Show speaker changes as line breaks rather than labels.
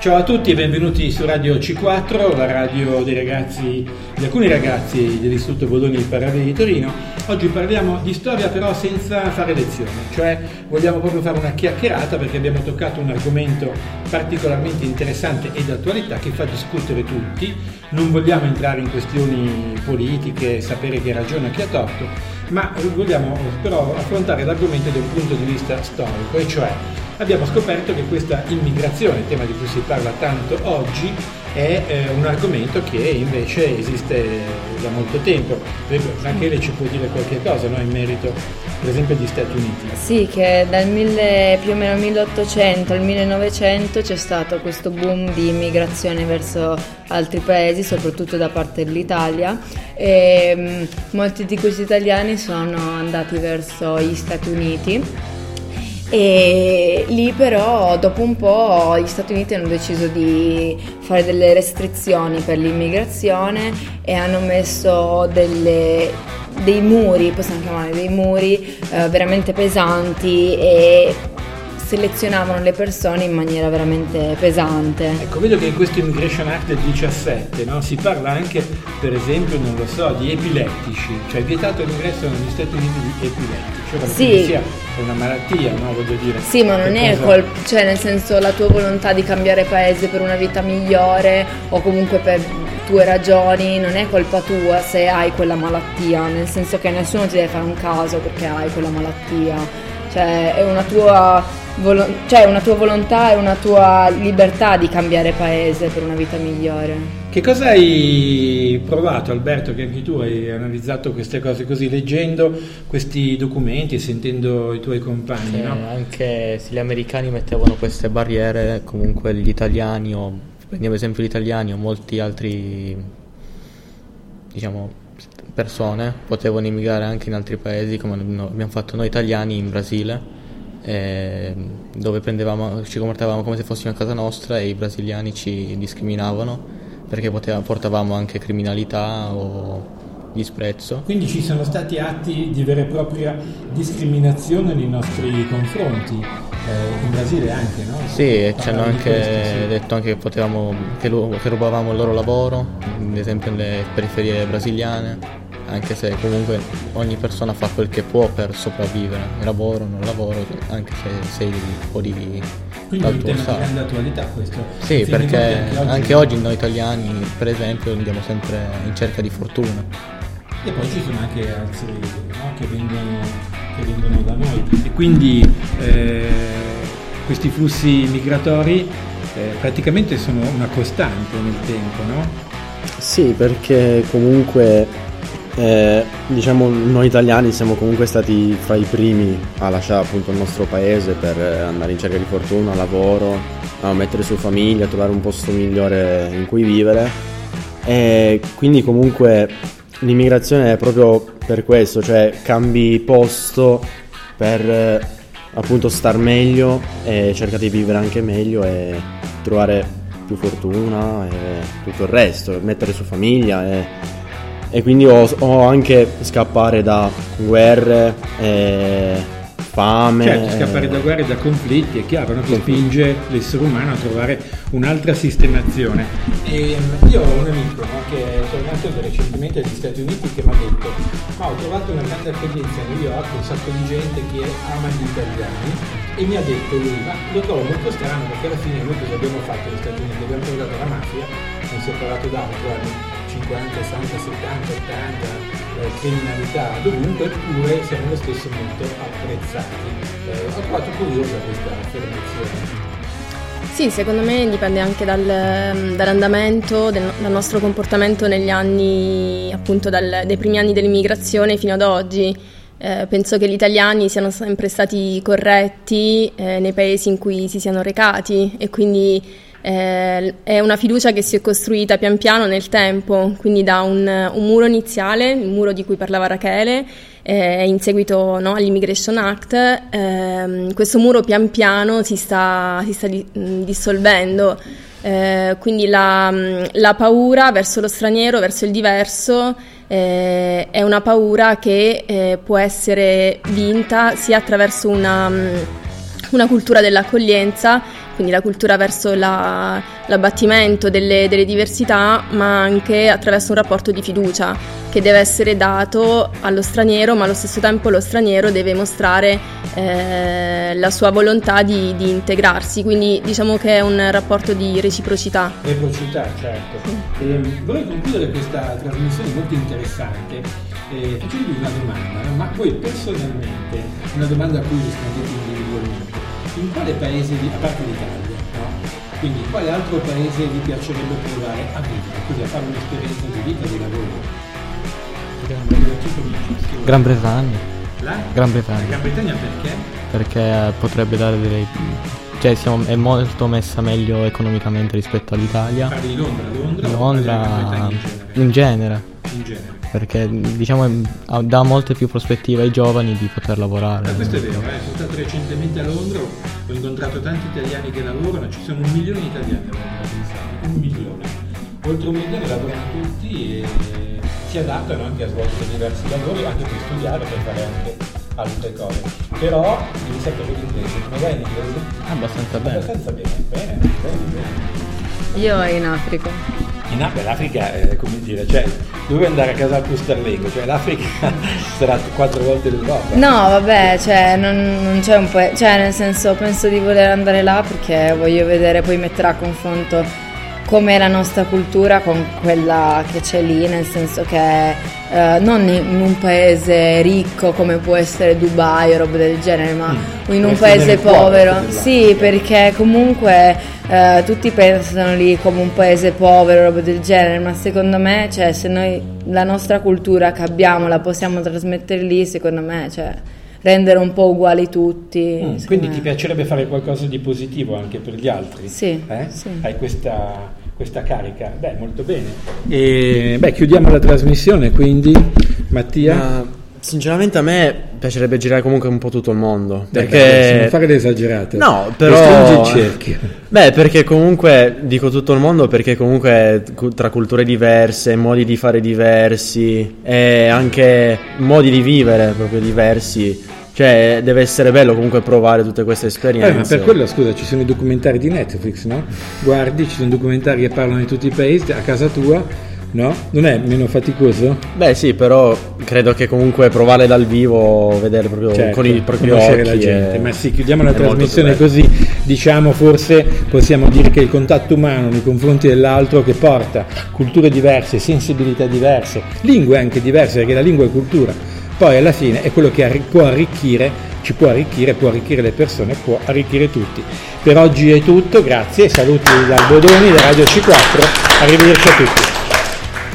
Ciao a tutti e benvenuti su Radio C4, la radio ragazzi, di alcuni ragazzi dell'Istituto Bologna di Paravi di Torino. Oggi parliamo di storia però senza fare lezione, cioè vogliamo proprio fare una chiacchierata perché abbiamo toccato un argomento particolarmente interessante e d'attualità che fa discutere tutti. Non vogliamo entrare in questioni politiche, sapere chi ha ragione o chi ha torto, ma vogliamo però affrontare l'argomento da un punto di vista storico, e cioè abbiamo scoperto che questa immigrazione, tema di cui si parla tanto oggi, è eh, un argomento che invece esiste da molto tempo. Rachele ci può dire qualche cosa no, in merito per esempio agli Stati Uniti?
Sì, che dal mille, più o meno 1800 al 1900 c'è stato questo boom di immigrazione verso altri paesi, soprattutto da parte dell'Italia e mh, molti di questi italiani sono andati verso gli Stati Uniti e lì però dopo un po' gli Stati Uniti hanno deciso di fare delle restrizioni per l'immigrazione e hanno messo delle, dei muri, possiamo chiamare dei muri eh, veramente pesanti e selezionavano le persone in maniera veramente pesante.
Ecco, vedo che in questo Immigration Act del 17 no, si parla anche, per esempio, non lo so, di epilettici, cioè vietato l'ingresso negli Stati Uniti di epilettici, cioè sì. sia una malattia, no, voglio dire.
Sì, ma non è cosa... colpa, cioè nel senso la tua volontà di cambiare paese per una vita migliore o comunque per tue ragioni, non è colpa tua se hai quella malattia, nel senso che nessuno ti deve fare un caso perché hai quella malattia. Cioè è una tua volo- cioè una tua volontà e una tua libertà di cambiare paese per una vita migliore.
Che cosa hai provato Alberto, che anche tu hai analizzato queste cose così, leggendo questi documenti e sentendo i tuoi compagni?
Sì,
no?
Anche se gli americani mettevano queste barriere, comunque gli italiani, o prendiamo esempio gli italiani o molti altri, diciamo, persone potevano immigrare anche in altri paesi come abbiamo fatto noi italiani in Brasile eh, dove ci comportavamo come se fossimo a casa nostra e i brasiliani ci discriminavano perché poteva, portavamo anche criminalità o disprezzo.
Quindi ci sono stati atti di vera e propria discriminazione nei nostri confronti, eh, in Brasile anche, no?
Sì, ci hanno anche questo, sì. detto anche che, potevamo, che, che rubavamo il loro lavoro, ad esempio nelle periferie brasiliane anche se comunque ogni persona fa quel che può per sopravvivere, lavoro, non lavoro, anche se sei fuori
Quindi dal tuo stato. grande attualità questo.
Sì, perché anche oggi... anche oggi noi italiani, per esempio, andiamo sempre in cerca di fortuna.
E poi ci sono anche altri no, che, vengono, che, vengono, da noi. E quindi eh, questi flussi migratori eh, praticamente sono una costante nel tempo, no?
Sì, perché comunque eh, diciamo noi italiani siamo comunque stati fra i primi a lasciare appunto il nostro paese per andare in cerca di fortuna, lavoro, a mettere su famiglia, a trovare un posto migliore in cui vivere e quindi comunque l'immigrazione è proprio per questo, cioè cambi posto per appunto star meglio e cercare di vivere anche meglio e trovare più fortuna e tutto il resto, mettere su famiglia e e quindi ho, ho anche scappare da guerre, eh, fame.
Certo, scappare eh, da guerre, da conflitti, è chiaro, no? che spinge l'essere umano a trovare un'altra sistemazione. E ehm, io ho un amico no, che è tornato recentemente dagli Stati Uniti che mi ha detto ma ho trovato una grande accoglienza a New York, un sacco di gente che ama gli italiani e mi ha detto lui ma lo trovo molto strano perché alla fine noi cosa abbiamo fatto negli Stati Uniti? Abbiamo trovato la mafia, non si è parlato d'altro, anni 50, 60, 70, 80, eh, criminalità dovunque, eppure siamo lo stesso molto apprezzati. Eh, ho trovato curiosa questa affermazione.
Sì, secondo me dipende anche dal, dall'andamento, del, dal nostro comportamento negli anni, appunto dal, dai primi anni dell'immigrazione fino ad oggi. Eh, penso che gli italiani siano sempre stati corretti eh, nei paesi in cui si siano recati e quindi eh, è una fiducia che si è costruita pian piano nel tempo, quindi da un, un muro iniziale, il muro di cui parlava Rachele, eh, in seguito no, all'Immigration Act, eh, questo muro pian piano si sta, si sta di, dissolvendo. Eh, quindi la, la, paura verso lo straniero, verso il diverso, eh, è una paura che eh, può essere vinta sia attraverso una, una cultura dell'accoglienza quindi la cultura verso la, l'abbattimento delle, delle, diversità, ma anche attraverso un rapporto di fiducia che deve essere dato allo straniero, ma allo stesso tempo lo straniero deve mostrare eh, la sua volontà di, di, integrarsi, quindi diciamo che è un rapporto di reciprocità.
Reciprocità, certo. Sì. E, ehm, vorrei concludere questa trasmissione molto interessante eh, facendovi una domanda, ma voi personalmente, una domanda a cui rispondete individualmente, in quale paese, a parte l'Italia, no? quindi in quale altro paese vi piacerebbe provare a vivere, così a fare un'esperienza di vita, di lavoro?
Gran Bretagna.
La?
Gran Bretagna.
Gran Bretagna perché?
Perché potrebbe dare delle... Cioè siamo, è molto messa meglio economicamente rispetto all'Italia.
Parli di Londra? Londra,
Londra
in
genere.
In genere
perché diciamo dà molte più prospettive ai giovani di poter lavorare.
Eh, questo è vero, eh. sono stato recentemente a Londra, ho incontrato tanti italiani che lavorano, ci sono un milione di italiani a Londra, un milione. Oltre un milione lavorano tutti e si adattano anche a svolgere diversi lavori, anche per studiare, per fare anche altre cose. Però devi sapere l'inglese, come vai in inglese?
Abbastanza bene.
Abbastanza bene, bene, bene, bene.
Io in Africa.
In Africa, l'Africa è come dire, cioè, dove andare a casa al Pusterlengo, cioè l'Africa sarà quattro volte l'Europa.
No, vabbè, cioè, non, non c'è un po', cioè, nel senso, penso di voler andare là perché voglio vedere, poi metterà a confronto com'è la nostra cultura con quella che c'è lì, nel senso che eh, non in un paese ricco come può essere Dubai o roba del genere, ma mm. in un paese povero. Sì, perché comunque eh, tutti pensano lì come un paese povero, roba del genere, ma secondo me, cioè, se noi la nostra cultura che abbiamo la possiamo trasmettere lì, secondo me, cioè, rendere un po' uguali tutti.
Mm, quindi me. ti piacerebbe fare qualcosa di positivo anche per gli altri?
Sì.
Eh?
sì.
Hai questa, questa, carica? Beh, molto bene. E, beh, chiudiamo la trasmissione, quindi Mattia.
Ma, sinceramente a me piacerebbe girare comunque un po' tutto il mondo. Perché...
Dai, non fare le esagerate.
No, però... Beh, perché comunque, dico tutto il mondo perché comunque tra culture diverse, modi di fare diversi e anche modi di vivere proprio diversi cioè, deve essere bello comunque provare tutte queste esperienze.
Eh, ma per quello, scusa, ci sono i documentari di Netflix, no? Guardi, ci sono documentari che parlano di tutti i paesi, a casa tua, no? Non è meno faticoso?
Beh, sì, però credo che comunque provare dal vivo, vedere proprio certo, con i propri occhi
la gente. È, ma sì, chiudiamo la trasmissione così, diciamo, forse possiamo dire che il contatto umano nei confronti dell'altro che porta culture diverse, sensibilità diverse, lingue anche diverse, perché la lingua è cultura poi alla fine è quello che può arricchire, ci può arricchire, può arricchire le persone, può arricchire tutti. Per oggi è tutto, grazie, saluti dal Bodoni, da Radio C4, arrivederci a tutti.